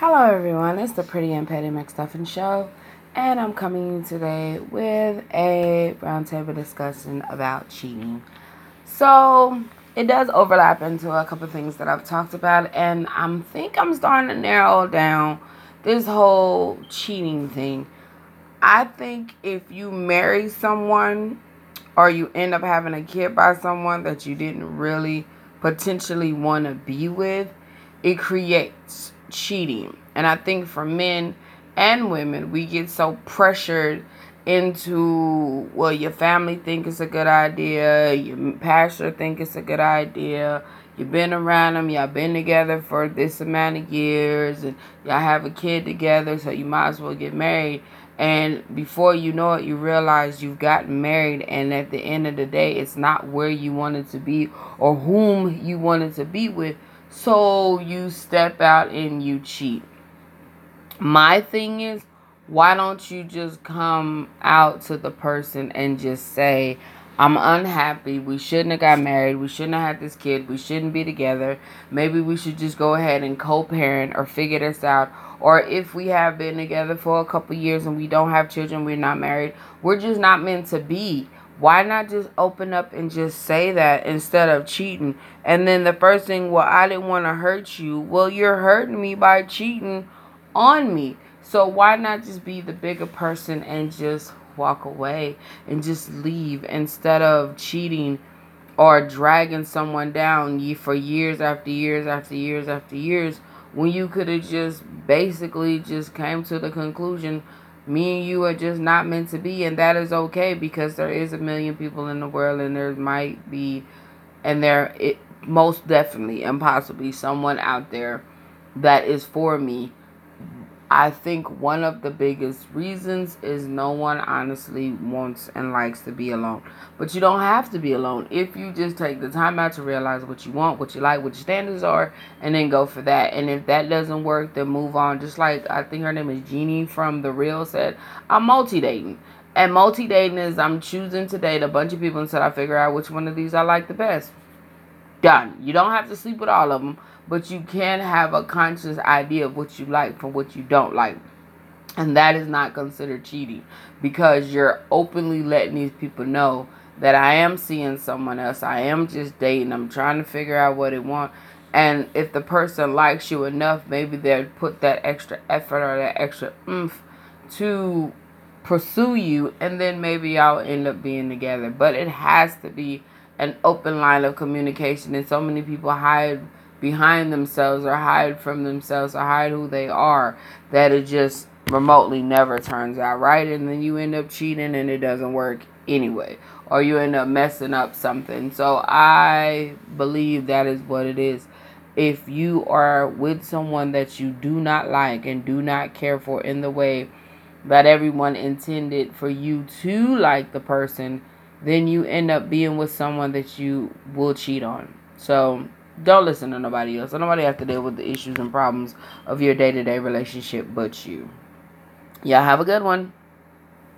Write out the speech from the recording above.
Hello, everyone. It's the Pretty and Petty McStuffin Show, and I'm coming today with a roundtable discussion about cheating. So, it does overlap into a couple things that I've talked about, and I think I'm starting to narrow down this whole cheating thing. I think if you marry someone or you end up having a kid by someone that you didn't really potentially want to be with, it creates cheating. And I think for men and women, we get so pressured into well your family think it's a good idea your pastor think it's a good idea you've been around them y'all been together for this amount of years and y'all have a kid together so you might as well get married and before you know it you realize you've gotten married and at the end of the day it's not where you wanted to be or whom you wanted to be with so you step out and you cheat my thing is why don't you just come out to the person and just say, I'm unhappy. We shouldn't have got married. We shouldn't have had this kid. We shouldn't be together. Maybe we should just go ahead and co parent or figure this out. Or if we have been together for a couple years and we don't have children, we're not married, we're just not meant to be. Why not just open up and just say that instead of cheating? And then the first thing, well, I didn't want to hurt you. Well, you're hurting me by cheating on me. So why not just be the bigger person and just walk away and just leave instead of cheating or dragging someone down for years after years after years after years when you could have just basically just came to the conclusion me and you are just not meant to be and that is okay because there is a million people in the world and there might be and there it most definitely and possibly someone out there that is for me I think one of the biggest reasons is no one honestly wants and likes to be alone. But you don't have to be alone if you just take the time out to realize what you want, what you like, what your standards are, and then go for that. And if that doesn't work, then move on. Just like I think her name is Jeannie from The Real said, I'm multi dating. And multi dating is I'm choosing to date a bunch of people until I figure out which one of these I like the best. Done. You don't have to sleep with all of them but you can have a conscious idea of what you like from what you don't like. And that is not considered cheating because you're openly letting these people know that I am seeing someone else. I am just dating. I'm trying to figure out what they want. And if the person likes you enough, maybe they'll put that extra effort or that extra oomph to pursue you. And then maybe y'all end up being together. But it has to be an open line of communication. And so many people hide behind themselves or hide from themselves or hide who they are that it just remotely never turns out right and then you end up cheating and it doesn't work anyway or you end up messing up something so i believe that is what it is if you are with someone that you do not like and do not care for in the way that everyone intended for you to like the person then you end up being with someone that you will cheat on so don't listen to nobody else. nobody have to deal with the issues and problems of your day to day relationship but you. Y'all have a good one.